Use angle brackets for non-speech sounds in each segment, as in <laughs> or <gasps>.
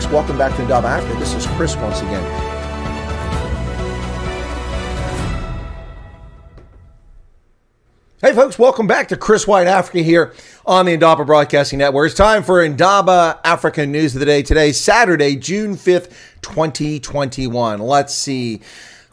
folks, welcome back to Indaba Africa. This is Chris once again. Hey folks, welcome back to Chris Wyatt Africa here on the Indaba Broadcasting Network. It's time for Indaba Africa News of the Day. Today, Saturday, June 5th, 2021. Let's see.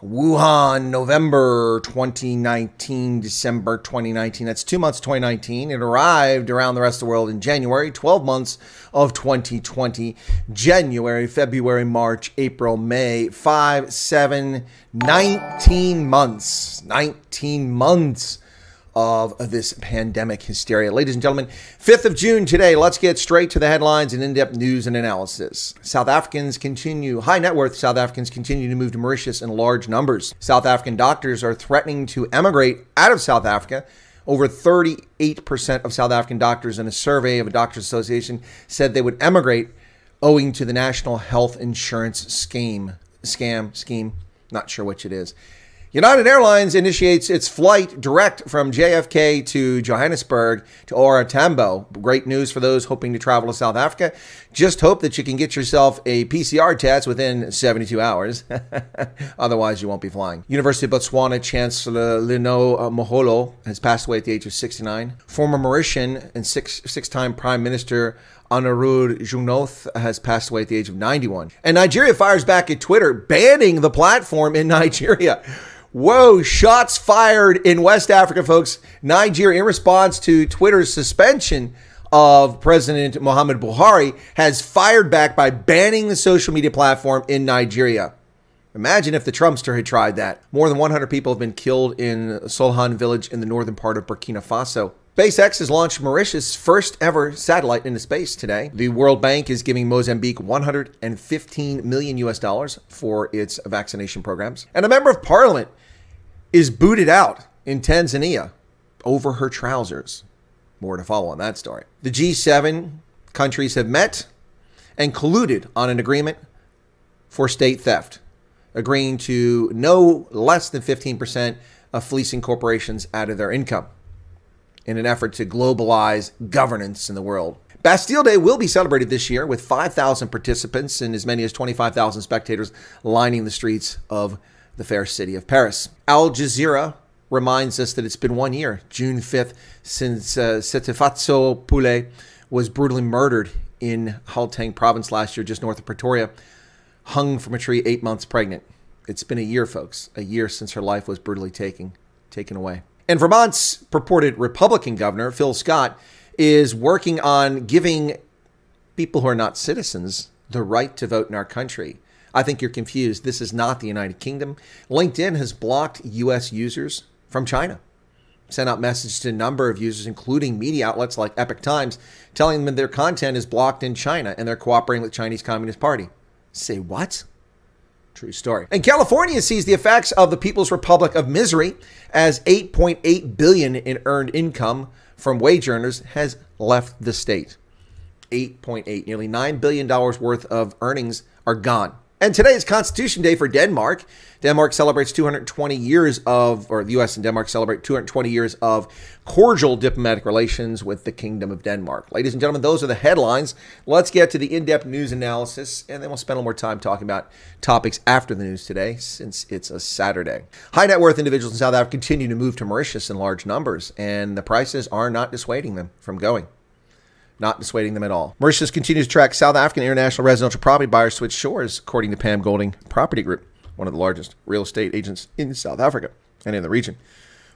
Wuhan, November 2019, December 2019. That's two months 2019. It arrived around the rest of the world in January, 12 months of 2020. January, February, March, April, May, 5, 7, 19 months. 19 months of this pandemic hysteria. Ladies and gentlemen, 5th of June today, let's get straight to the headlines and in depth news and analysis. South Africans continue, high net worth South Africans continue to move to Mauritius in large numbers. South African doctors are threatening to emigrate out of South Africa. Over 38% of South African doctors in a survey of a doctors association said they would emigrate owing to the national health insurance scheme scam scheme not sure which it is United Airlines initiates its flight direct from JFK to Johannesburg to OR Tambo. Great news for those hoping to travel to South Africa. Just hope that you can get yourself a PCR test within 72 hours. <laughs> Otherwise, you won't be flying. University of Botswana Chancellor Linah uh, Mohohlo has passed away at the age of 69. Former Mauritian and six, six-time Prime Minister Anuruddha Jugnauth has passed away at the age of 91. And Nigeria fires back at Twitter, banning the platform in <laughs> Nigeria. Whoa, shots fired in West Africa, folks. Nigeria, in response to Twitter's suspension of President Muhammad Buhari, has fired back by banning the social media platform in Nigeria. Imagine if the Trumpster had tried that. More than 100 people have been killed in Solhan village in the northern part of Burkina Faso. SpaceX has launched Mauritius' first ever satellite into space today. The World Bank is giving Mozambique 115 million US dollars for its vaccination programs. And a member of parliament is booted out in Tanzania over her trousers. More to follow on that story. The G7 countries have met and colluded on an agreement for state theft, agreeing to no less than 15% of fleecing corporations out of their income in an effort to globalize governance in the world. Bastille Day will be celebrated this year with 5,000 participants and as many as 25,000 spectators lining the streets of the fair city of Paris. Al Jazeera reminds us that it's been one year, June 5th, since uh, Tshegofatso Pule was brutally murdered in Gauteng province last year, just north of Pretoria, hung from a tree eight months pregnant. It's been a year, folks, a year since her life was brutally taken, taken away. And Vermont's purported Republican governor, Phil Scott, is working on giving people who are not citizens the right to vote in our country. I think you're confused. This is not the United Kingdom. LinkedIn has blocked U.S. users from China. Sent out messages to a number of users, including media outlets like Epoch Times, telling them their content is blocked in China and they're cooperating with Chinese Communist Party. Say what? True story. And California sees the effects of the People's Republic of Misery as 8.8 billion in earned income from wage earners has left the state. 8.8, nearly 9 billion dollars worth of earnings are gone. And today is Constitution Day for Denmark. Denmark celebrates 220 years of, or the U.S. and Denmark celebrate 220 years of cordial diplomatic relations with the Kingdom of Denmark. Ladies and gentlemen, those are the headlines. Let's get to the in depth news analysis, and then we'll spend a little more time talking about topics after the news today, since it's a Saturday. High net worth individuals in South Africa continue to move to Mauritius in large numbers, and the prices are not dissuading them from going not dissuading them at all. Mauritius continues to track South African international residential property buyers its shores, according to Pam Golding Property Group, one of the largest real estate agents in South Africa and in the region.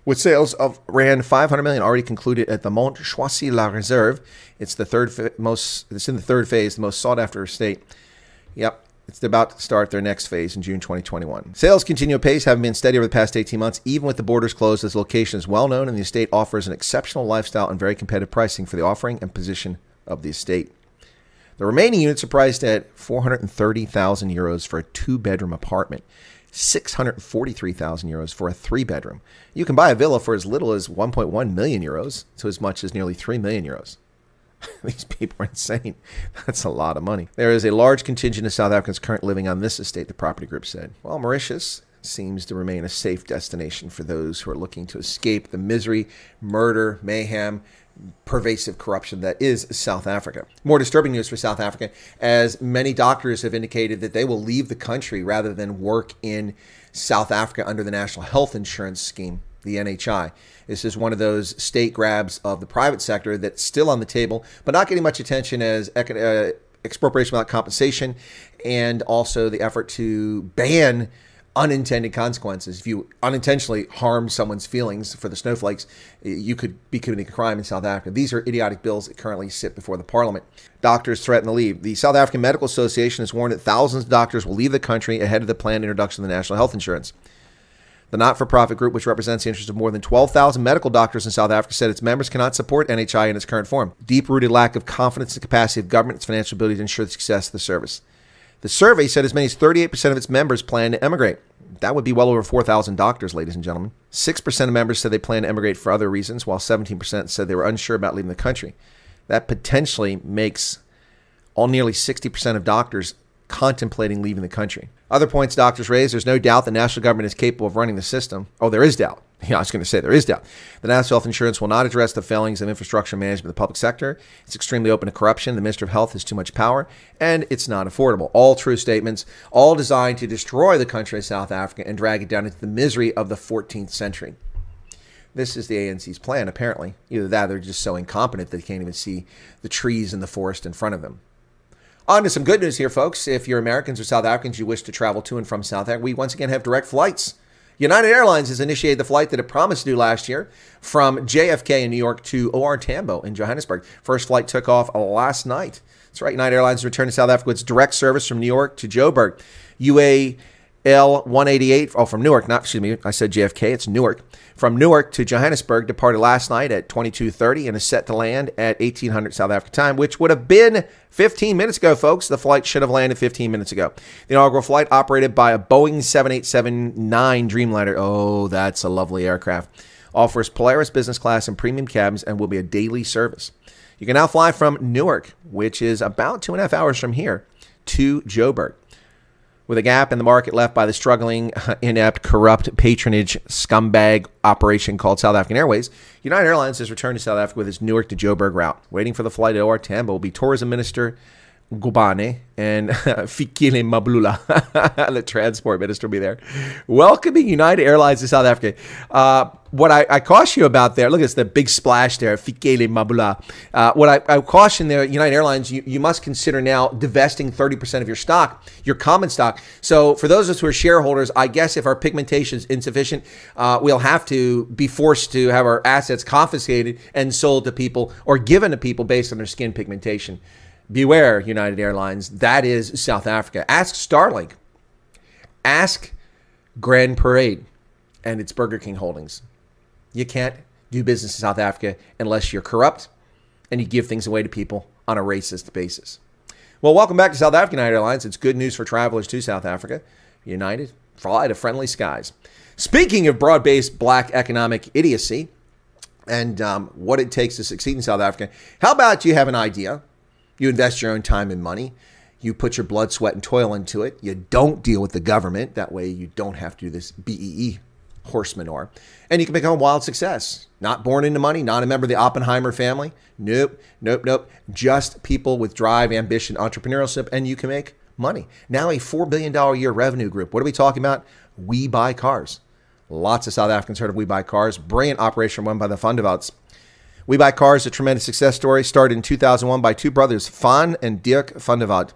With sales of Rand 500 million already concluded at the Mont Choisy La Reserve, it's the third most. It's in the third phase, the most sought after estate. Yep, it's about to start their next phase in June 2021. Sales continue apace, having been steady over the past 18 months, even with the borders closed. This location is well known, and the estate offers an exceptional lifestyle and very competitive pricing for the offering and position of the estate. The remaining units are priced at 430,000 euros for a two bedroom apartment, 643,000 euros for a three bedroom. You can buy a villa for as little as 1.1 million euros to as much as nearly 3 million euros. <laughs> These people are insane. That's a lot of money. There is a large contingent of South Africans currently living on this estate, the property group said. Well, Mauritius, seems to remain a safe destination for those who are looking to escape the misery, murder, mayhem, pervasive corruption that is South Africa. More disturbing news for South Africa, as many doctors have indicated that they will leave the country rather than work in South Africa under the National Health Insurance Scheme, the NHI. This is one of those state grabs of the private sector that's still on the table, but not getting much attention as uh, expropriation without compensation and also the effort to ban unintended consequences. If you unintentionally harm someone's feelings for the snowflakes, you could be committing a crime in South Africa. These are idiotic bills that currently sit before the parliament. Doctors threaten to leave. The South African Medical Association has warned that thousands of doctors will leave the country ahead of the planned introduction of the national health insurance. The not for profit group, which represents the interests of more than 12,000 medical doctors in South Africa, said its members cannot support NHI in its current form. Deep rooted lack of confidence in the capacity of government, its financial ability to ensure the success of the service. The survey said as many as 38% of its members plan to emigrate. That would be well over 4,000 doctors, ladies and gentlemen. 6% of members said they plan to emigrate for other reasons, while 17% said they were unsure about leaving the country. That potentially makes all nearly 60% of doctors contemplating leaving the country. Other points doctors raise there's no doubt the national government is capable of running the system. Oh, there is doubt. <laughs> Yeah, I was going to say there is doubt. The National Health Insurance will not address the failings of infrastructure management of the public sector. It's extremely open to corruption. The Minister of Health has too much power, and it's not affordable. All true statements, all designed to destroy the country of South Africa and drag it down into the misery of the 14th century. This is the ANC's plan, apparently. Either that or they're just so incompetent that they can't even see the trees in the forest in front of them. On to some good news here, folks. If you're Americans or South Africans, you wish to travel to and from South Africa, we once again have direct flights. United Airlines has initiated the flight that it promised to do last year from JFK in New York to OR Tambo in Johannesburg. First flight took off last night. That's right, United Airlines returned to South Africa with direct service from New York to Joburg. UA L 188, oh, from Newark, not, excuse me, I said JFK, it's Newark. From Newark to Johannesburg departed last night at 22.30 and is set to land at 1800 South Africa time, which would have been 15 minutes ago, folks. The flight should have landed 15 minutes ago. The inaugural flight operated by a Boeing 7879 Dreamliner. Oh, that's a lovely aircraft. Offers Polaris business class and premium cabins and will be a daily service. You can now fly from Newark, which is about two and a half hours from here, to Joburg with a gap in the market left by the struggling, <laughs> inept, corrupt patronage scumbag operation called South African Airways, United Airlines has returned to South Africa with its Newark to Joburg route. Waiting for the flight at OR Tambo will be Tourism Minister Gubane and <laughs> Fikile Mbalula, <laughs> the transport minister, will be there, welcoming United Airlines to South Africa. Uh, what I, I, caution you about there, look, it's the big splash there, Fikile Mbalula. Uh, what I, I, caution there, United Airlines, you, you must consider now divesting 30% of your stock, your common stock. So for those of us who are shareholders, I guess if our pigmentation is insufficient, uh, we'll have to be forced to have our assets confiscated and sold to people or given to people based on their skin pigmentation. Beware, United Airlines. That is South Africa. Ask Starlink. Ask Grand Parade and its Burger King holdings. You can't do business in South Africa unless you're corrupt and you give things away to people on a racist basis. Well, welcome back to South African Airlines. It's good news for travelers to South Africa. United, fly to friendly skies. Speaking of broad based black economic idiocy and um, what it takes to succeed in South Africa, how about you have an idea you invest your own time and money. You put your blood, sweat, and toil into it. You don't deal with the government. That way, you don't have to do this BEE horse manure. And you can become a wild success. Not born into money, not a member of the Oppenheimer family. Nope, nope, nope. Just people with drive, ambition, entrepreneurship, and you can make money. Now, a $4 billion a year revenue group. What are we talking about? We buy cars. Lots of South Africans heard of We Buy Cars. Brilliant operation run by the Van der Walts. We Buy Cars, a tremendous success story, started in 2001 by two brothers, Faan and Dirk Van der Walt.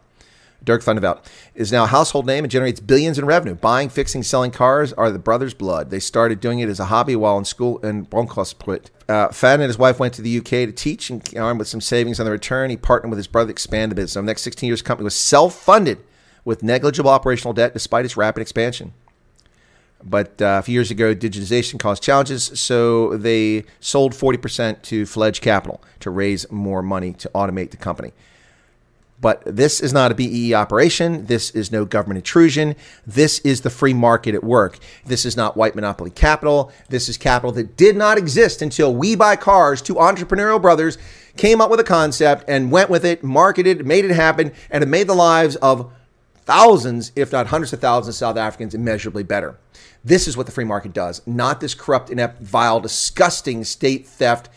Dirk Van der Walt is now a household name and generates billions in revenue. Buying, fixing, selling cars are the brothers' blood. They started doing it as a hobby while in school in Bronkhorstspruit. Uh, Faan and his wife went to the UK to teach, and armed with some savings on the return, he partnered with his brother to expand the business. Over the next 16 years, the company was self-funded with negligible operational debt despite its rapid expansion. But uh, a few years ago, digitization caused challenges, so they sold 40% to Fledge Capital to raise more money to automate the company. But this is not a BEE operation. This is no government intrusion. This is the free market at work. This is not white monopoly capital. This is capital that did not exist until We Buy Cars, two entrepreneurial brothers, came up with a concept and went with it, marketed, made it happen, and it made the lives of thousands, if not hundreds of thousands of South Africans immeasurably better. This is what the free market does, not this corrupt, inept, vile, disgusting state theft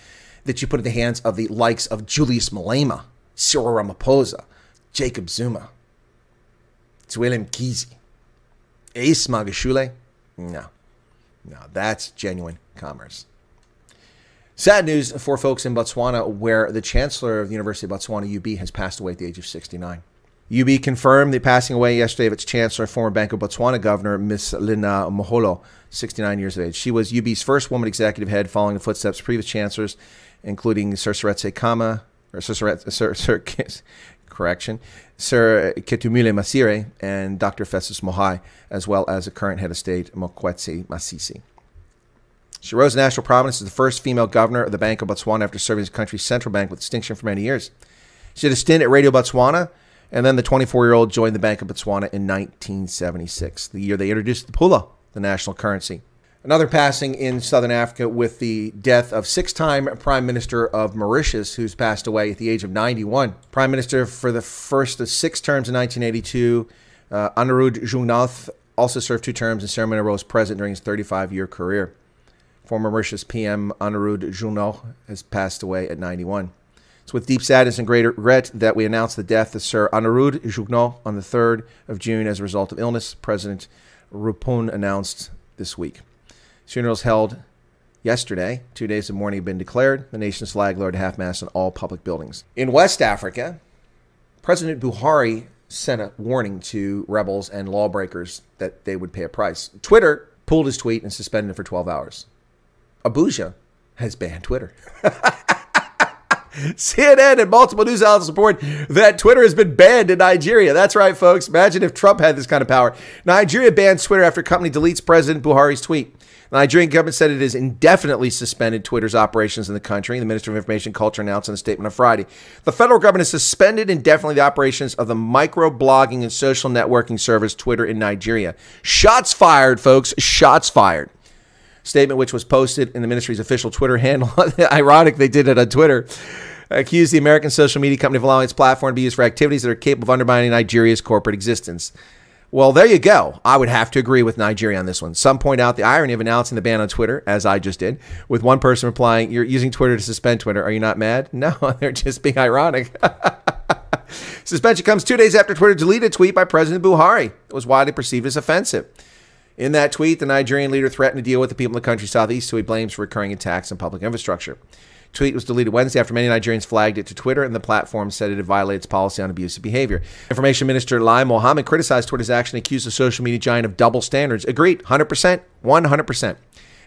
that you put in the hands of the likes of Julius Malema, Cyril Ramaphosa, Jacob Zuma, Zweli Mkhize, Ace Magashule. No, no, that's genuine commerce. Sad news for folks in Botswana, where the Chancellor of the University of Botswana, UB, has passed away at the age of 69. UB confirmed the passing away yesterday of its chancellor, former Bank of Botswana governor, Miss Linah Mohohlo, 69 years of age. She was UB's first woman executive head, following the footsteps of previous chancellors, including Sir Seretse Khama, or Sir, Seretse, Sir, <laughs> Sir, correction, Sir Ketumile Masire and Dr. Festus Mogae, as well as the current head of state, Mokgweetsi Masisi. She rose to national prominence as the first female governor of the Bank of Botswana after serving as the country's central bank with distinction for many years. She had a stint at Radio Botswana, and then the 24 year old joined the Bank of Botswana in 1976, the year they introduced the pula, the national currency. Another passing in southern Africa with the death of six time Prime Minister of Mauritius, who's passed away at the age of 91. Prime Minister for the first of six terms in 1982, uh, Anuruddha Jugnauth also served two terms and ceremonially role as president during his 35 year career. Former Mauritius PM Anuruddha Jugnauth has passed away at 91. It's with deep sadness and great regret that we announce the death of Sir Anuruddha Jugnauth on the 3rd of June as a result of illness, President Roopun announced this week. Funerals held yesterday. Two days of mourning have been declared. The nation's flag lowered half mast in all public buildings. In West Africa, President Buhari sent a warning to rebels and lawbreakers that they would pay a price. Twitter pulled his tweet and suspended it for 12 hours. Abuja has banned Twitter. <laughs> CNN and multiple news outlets report that Twitter has been banned in Nigeria. That's right, folks. Imagine if Trump had this kind of power. Nigeria bans Twitter after company deletes President Buhari's tweet. The Nigerian government said it has indefinitely suspended Twitter's operations in the country. The Minister of Information and Culture announced in a statement on Friday. The federal government has suspended indefinitely the operations of the microblogging and social networking service Twitter in Nigeria. Shots fired, folks. Shots fired statement, which was posted in the ministry's official Twitter handle. <laughs> Ironic they did it on Twitter. Accused the American social media company of allowing its platform to be used for activities that are capable of undermining Nigeria's corporate existence. Well, there you go. I would have to agree with Nigeria on this one. Some point out the irony of announcing the ban on Twitter, as I just did, with one person replying, You're using Twitter to suspend Twitter. Are you not mad? <laughs> No, <laughs> they're just being ironic. <laughs> Suspension comes two days after Twitter deleted a tweet by President Buhari. It was widely perceived as offensive. In that tweet, the Nigerian leader threatened to deal with the people in the country's southeast, who he blames for recurring attacks on public infrastructure. Tweet was deleted Wednesday after many Nigerians flagged it to Twitter, and the platform said it its policy on abusive behavior. Information Minister Lai Mohammed criticized Twitter's action and accused the social media giant of double standards. Agreed, 100%, 100%.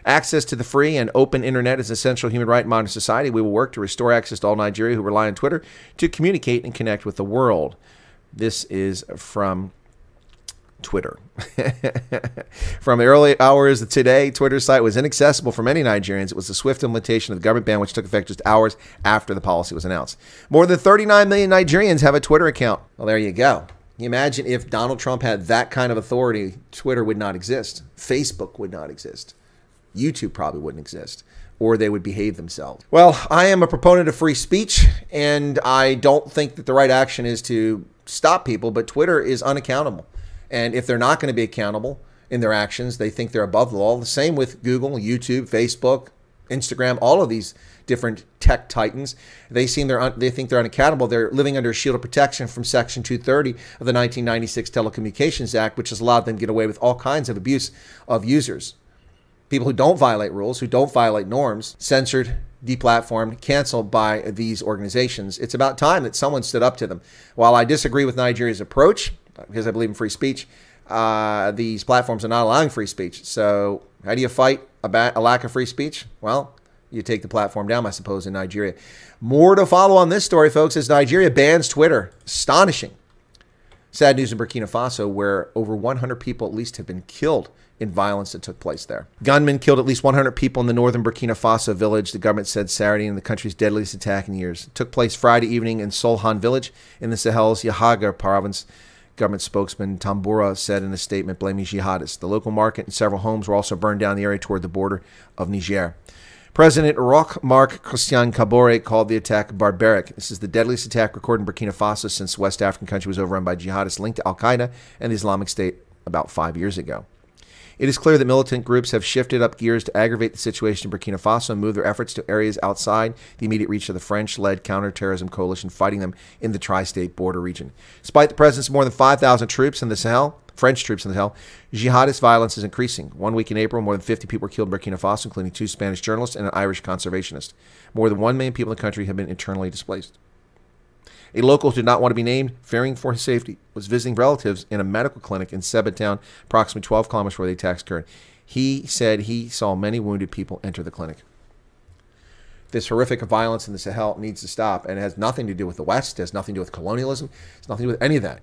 Access to the free and open internet is an essential human right in modern society. We will work to restore access to all Nigeria who rely on Twitter to communicate and connect with the world. This is from Twitter. <laughs> From the early hours of today, Twitter's site was inaccessible for many Nigerians. It was the swift implementation of the government ban, which took effect just hours after the policy was announced. More than 39 million Nigerians have a Twitter account. Well, there you go. You imagine if Donald Trump had that kind of authority, Twitter would not exist. Facebook would not exist. YouTube probably wouldn't exist or they would behave themselves. Well, I am a proponent of free speech, and I don't think that the right action is to stop people, but Twitter is unaccountable. And if they're not going to be accountable in their actions, they think they're above the law. The same with Google, YouTube, Facebook, Instagram, all of these different tech titans. They seem they're un, they think they're unaccountable. They're living under a shield of protection from Section 230 of the 1996 Telecommunications Act, which has allowed them to get away with all kinds of abuse of users. People who don't violate rules, who don't violate norms, censored, deplatformed, canceled by these organizations. It's about time that someone stood up to them. While I disagree with Nigeria's approach, because I believe in free speech, uh, these platforms are not allowing free speech. So, how do you fight a, a lack of free speech? Well, you take the platform down, I suppose, in Nigeria. More to follow on this story, folks, as Nigeria bans Twitter. Astonishing. Sad news in Burkina Faso, where over 100 people at least have been killed in violence that took place there. Gunmen killed at least 100 people in the northern Burkina Faso village, the government said Saturday, in the country's deadliest attack in years. It took place Friday evening in Solhan village in the Sahel's Yagha province. Government spokesman Tamboura said in a statement blaming jihadists. The local market and several homes were also burned down the area toward the border of Niger. President Roch Marc Christian Kabore called the attack barbaric. This is the deadliest attack recorded in Burkina Faso since West African country was overrun by jihadists linked to Al Qaeda and the Islamic State about five years ago. It is clear that militant groups have shifted up gears to aggravate the situation in Burkina Faso and move their efforts to areas outside the immediate reach of the French led counterterrorism coalition fighting them in the tri state border region. Despite the presence of more than 5,000 troops in the Sahel, French troops in the Sahel, jihadist violence is increasing. One week in April, more than 50 people were killed in Burkina Faso, including two Spanish journalists and an Irish conservationist. More than 1 million people in the country have been internally displaced. A local who did not want to be named, fearing for his safety, was visiting relatives in a medical clinic in Sebba town, approximately 12 kilometers where the attacks occurred. He said he saw many wounded people enter the clinic. This horrific violence in the Sahel needs to stop, and it has nothing to do with the West, it has nothing to do with colonialism, it's nothing to do with any of that.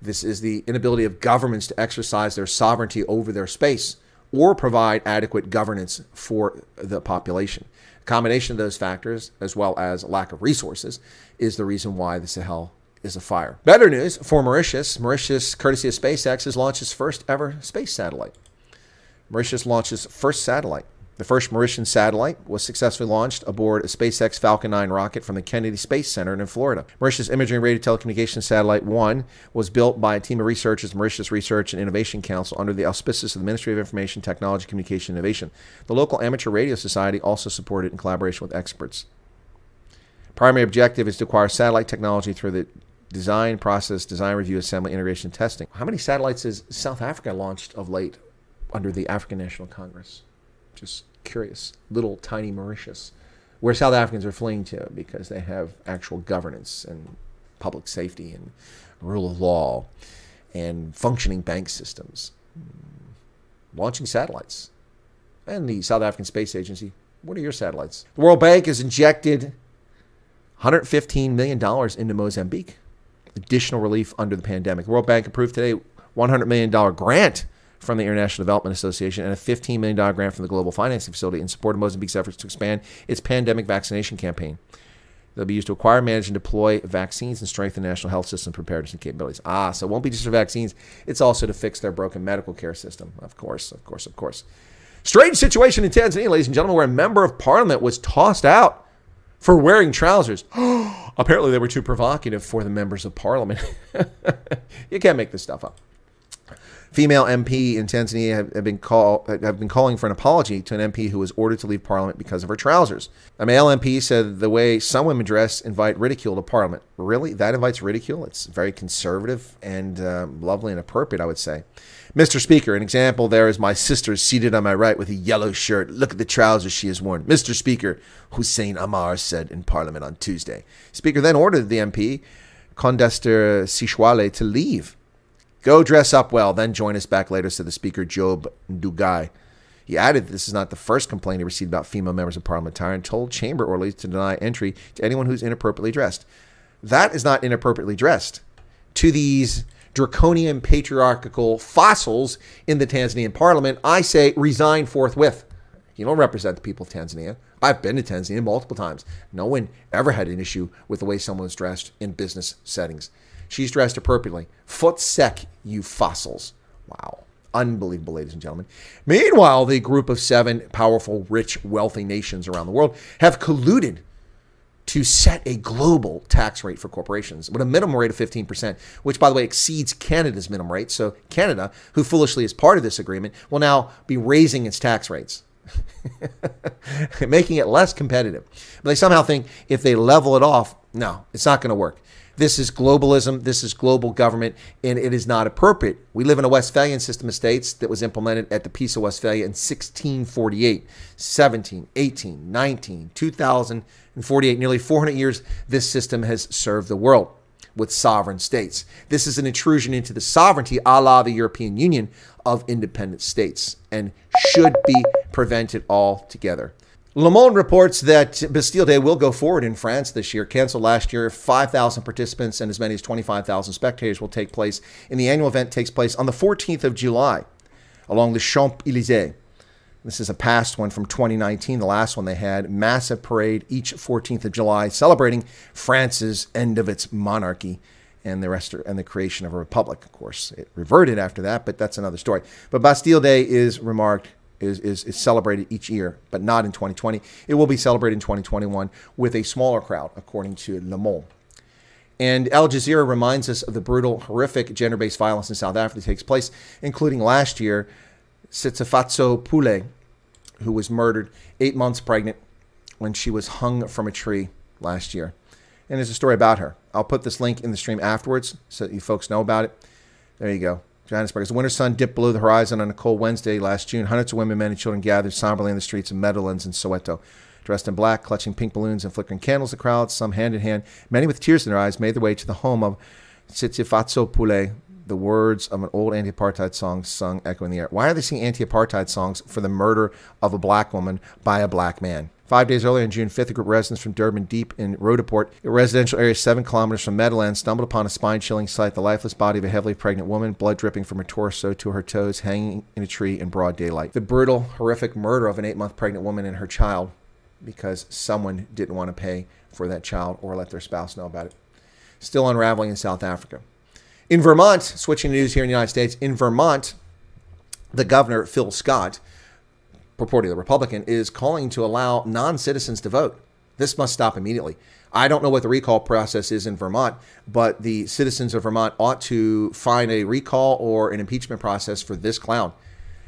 This is the inability of governments to exercise their sovereignty over their space or provide adequate governance for the population. Combination of those factors, as well as lack of resources, is the reason why the Sahel is afire. Better news for Mauritius. Mauritius, courtesy of SpaceX, has launched its first ever space satellite. Mauritius launches first satellite. The first Mauritian satellite was successfully launched aboard a SpaceX Falcon 9 rocket from the Kennedy Space Center in Florida. Mauritius Imaging Radio Telecommunications Satellite 1 was built by a team of researchers, Mauritius Research and Innovation Council, under the auspices of the Ministry of Information, Technology, Communication, and Innovation. The local Amateur Radio Society also supported in collaboration with experts. Primary objective is to acquire satellite technology through the design, process, design, review, assembly, integration, testing. How many satellites has South Africa launched of late under the African National Congress? Just curious. Little tiny Mauritius, where South Africans are fleeing to because they have actual governance and public safety and rule of law and functioning bank systems. Hmm. Launching satellites. And the South African Space Agency, what are your satellites? The World Bank has injected $115 million into Mozambique. Additional relief under the pandemic. The World Bank approved today $100 million grant from the International Development Association and a $15 million grant from the Global Financing Facility in support of Mozambique's efforts to expand its pandemic vaccination campaign. They'll be used to acquire, manage, and deploy vaccines and strengthen the national health system preparedness and capabilities. Ah, so it won't be just for vaccines, it's also to fix their broken medical care system. Of course, of course, of course. Strange situation in Tanzania, ladies and gentlemen, where a member of parliament was tossed out for wearing trousers. <gasps> Apparently, they were too provocative for the members of parliament. <laughs> you can't make this stuff up. Female MP in Tanzania have, have, been call, have been calling for an apology to an MP who was ordered to leave Parliament because of her trousers. A male MP said the way some women dress invite ridicule to Parliament. Really, that invites ridicule? It's very conservative and uh, lovely and appropriate, I would say. Mr. Speaker, an example there is my sister seated on my right with a yellow shirt. Look at the trousers she has worn. Mr. Speaker, Hussein Amar said in Parliament on Tuesday. Speaker then ordered the MP, Condester Sichwale, to leave. Go dress up well, then join us back later, said the Speaker, Job Ndugai. He added that this is not the first complaint he received about female members of Parliament and told chamber orderlies to deny entry to anyone who's inappropriately dressed. That is not inappropriately dressed. To these draconian patriarchal fossils in the Tanzanian parliament, I say resign forthwith. You don't represent the people of Tanzania. I've been to Tanzania multiple times. No one ever had an issue with the way someone someone's dressed in business settings. She's dressed appropriately. Foot sec, you fossils. Wow. Unbelievable, ladies and gentlemen. Meanwhile, the group of seven powerful, rich, wealthy nations around the world have colluded to set a global tax rate for corporations with a minimum rate of 15%, which, by the way, exceeds Canada's minimum rate. So, Canada, who foolishly is part of this agreement, will now be raising its tax rates, <laughs> making it less competitive. But they somehow think if they level it off, no, it's not going to work. This is globalism. This is global government, and it is not appropriate. We live in a Westphalian system of states that was implemented at the Peace of Westphalia in 1648, 17, 18, 19, 2048. Nearly 400 years, this system has served the world with sovereign states. This is an intrusion into the sovereignty, a la the European Union, of independent states and should be prevented altogether. Le Monde reports that Bastille Day will go forward in France this year. Canceled last year, 5,000 participants and as many as 25,000 spectators will take place. And the annual event takes place on the 14th of July along the Champs Elysees. This is a past one from 2019, the last one they had. Massive parade each 14th of July, celebrating France's end of its monarchy and the rest and the creation of a republic. Of course, it reverted after that, but that's another story. But Bastille Day is remarked is, is, is celebrated each year, but not in 2020. It will be celebrated in 2021 with a smaller crowd, according to Le Monde. And Al Jazeera reminds us of the brutal, horrific gender based violence in South Africa that takes place, including last year, Tshegofatso Pule, who was murdered eight months pregnant when she was hung from a tree last year. And there's a story about her. I'll put this link in the stream afterwards so that you folks know about it. There you go. Johannesburg. As the winter sun dipped below the horizon on a cold Wednesday last June, hundreds of women, men, and children gathered somberly in the streets of Meadowlands and Soweto. Dressed in black, clutching pink balloons and flickering candles, the crowd, some hand in hand, many with tears in their eyes, made their way to the home of Tshegofatso Pule, the words of an old anti apartheid song sung echoing the air. Why are they singing anti apartheid songs for the murder of a black woman by a black man? Five days earlier, on June 5th, a group of residents from Durban Deep in Roodepoort, a residential area seven kilometers from Meadowlands, stumbled upon a spine chilling sight the lifeless body of a heavily pregnant woman, blood dripping from her torso to her toes, hanging in a tree in broad daylight. The brutal, horrific murder of an eight month pregnant woman and her child because someone didn't want to pay for that child or let their spouse know about it. Still unraveling in South Africa. In Vermont, switching to news here in the United States, in Vermont, the governor, Phil Scott, purportedly the Republican, is calling to allow non citizens to vote. This must stop immediately. I don't know what the recall process is in Vermont, but the citizens of Vermont ought to find a recall or an impeachment process for this clown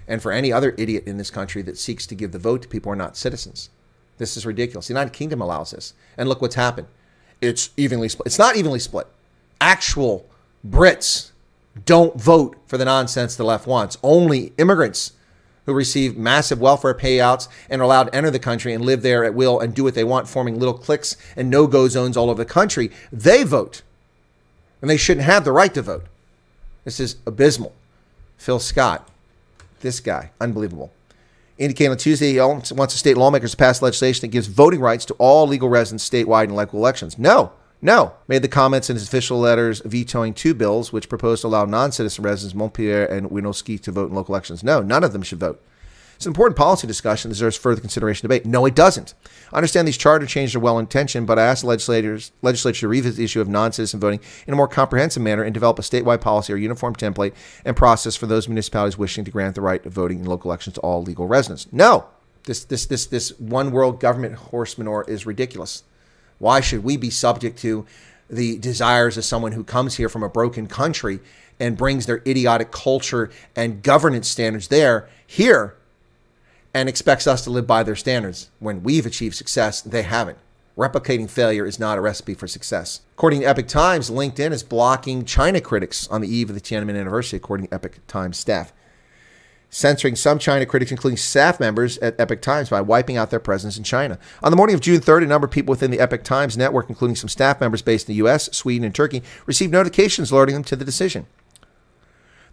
and for any other idiot in this country that seeks to give the vote to people who are not citizens. This is ridiculous. The United Kingdom allows this. And look what's happened. It's evenly split. It's not evenly split. Actual Brits don't vote for the nonsense the left wants. Only immigrants who receive massive welfare payouts and are allowed to enter the country and live there at will and do what they want, forming little cliques and no go zones all over the country, they vote. And they shouldn't have the right to vote. This is abysmal. Phil Scott, this guy, unbelievable. Indicating on Tuesday he wants the state lawmakers to pass legislation that gives voting rights to all legal residents statewide in local elections. No, no. Made the comments in his official letters vetoing two bills which proposed to allow non citizen residents Montpelier and Winooski to vote in local elections. No, none of them should vote. It's an important policy discussion that deserves further consideration debate. No, it doesn't. I understand these charter changes are well intentioned, but I ask the legislators, legislature to revisit the issue of non citizen voting in a more comprehensive manner and develop a statewide policy or uniform template and process for those municipalities wishing to grant the right of voting in local elections to all legal residents. No. This, this, this, this one world government horse manure is ridiculous. Why should we be subject to the desires of someone who comes here from a broken country and brings their idiotic culture and governance standards there here and expects us to live by their standards? When we've achieved success, they haven't. Replicating failure is not a recipe for success. According to Epoch Times, LinkedIn is blocking China critics on the eve of the Tiananmen anniversary, according to Epoch Times staff censoring some China critics, including staff members at Epoch Times, by wiping out their presence in China. On the morning of June 3rd, a number of people within the Epoch Times network, including some staff members based in the U.S., Sweden, and Turkey, received notifications alerting them to the decision.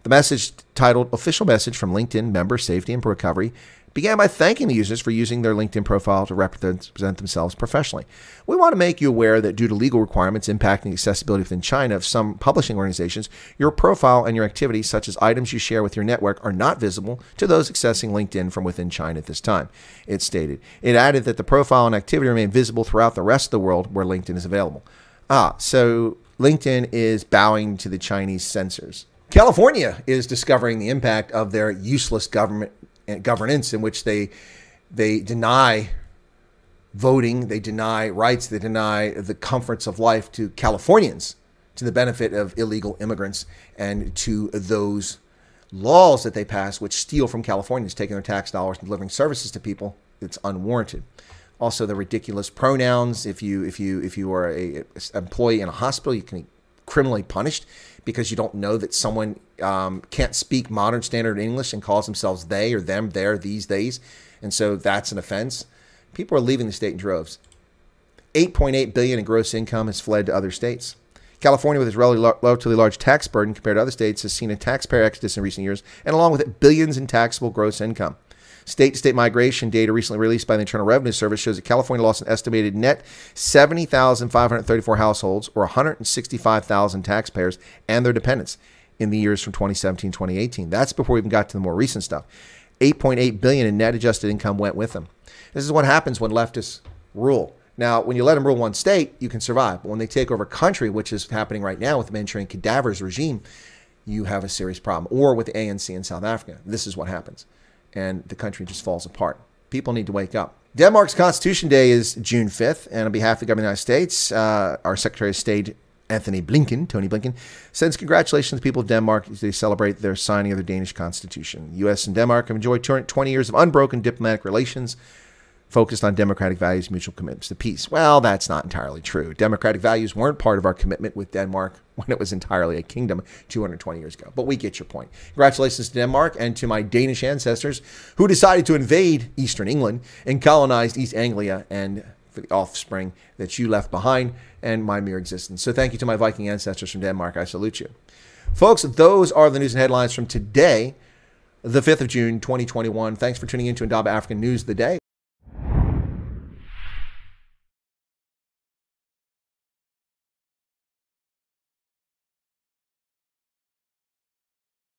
The message titled Official Message from LinkedIn Member Safety and Recovery began by thanking the users for using their LinkedIn profile to represent themselves professionally. We want to make you aware that due to legal requirements impacting accessibility within China of some publishing organizations, your profile and your activities, such as items you share with your network, are not visible to those accessing LinkedIn from within China at this time. It stated. It added that the profile and activity remain visible throughout the rest of the world where LinkedIn is available. Ah, so LinkedIn is bowing to the Chinese censors. California is discovering the impact of their useless government governance in which they they deny voting, they deny rights, they deny the comforts of life to Californians to the benefit of illegal immigrants and to those laws that they pass which steal from Californians, taking their tax dollars and delivering services to people. It's unwarranted. Also, the ridiculous pronouns. If you if you if you are a, a employee in a hospital, you can be criminally punished because you don't know that someone um, can't speak modern standard English and calls themselves they or them, there, these, days, and so that's an offense. People are leaving the state in droves. 8.8 billion in gross income has fled to other states. California, with its relatively large tax burden compared to other states, has seen a taxpayer exodus in recent years, and along with it, billions in taxable gross income. State to state migration data recently released by the Internal Revenue Service shows that California lost an estimated net 70,534 households, or 165,000 taxpayers and their dependents in the years from 2017 2018. That's before we even got to the more recent stuff. 8.8 billion in net adjusted income went with them. This is what happens when leftists rule. Now, when you let them rule one state, you can survive. But when they take over a country, which is happening right now with the Manchurian cadavers regime, you have a serious problem. Or with the ANC in South Africa. This is what happens and the country just falls apart. People need to wake up. Denmark's Constitution Day is June 5th, and on behalf of the government of the United States, uh, our Secretary of State, Antony Blinken, Tony Blinken, sends congratulations to people of Denmark as they celebrate their signing of their Danish Constitution. The U.S. and Denmark have enjoyed 20 years of unbroken diplomatic relations focused on democratic values, mutual commitments to peace. Well, that's not entirely true. Democratic values weren't part of our commitment with Denmark <laughs> when it was entirely a kingdom 220 years ago. But we get your point. Congratulations to Denmark and to my Danish ancestors who decided to invade eastern England and colonized East Anglia and for the offspring that you left behind and my mere existence. So thank you to my Viking ancestors from Denmark. I salute you. Folks, those are the news and headlines from today, the 5th of June, 2021. Thanks for tuning in to Indaba African News the Day.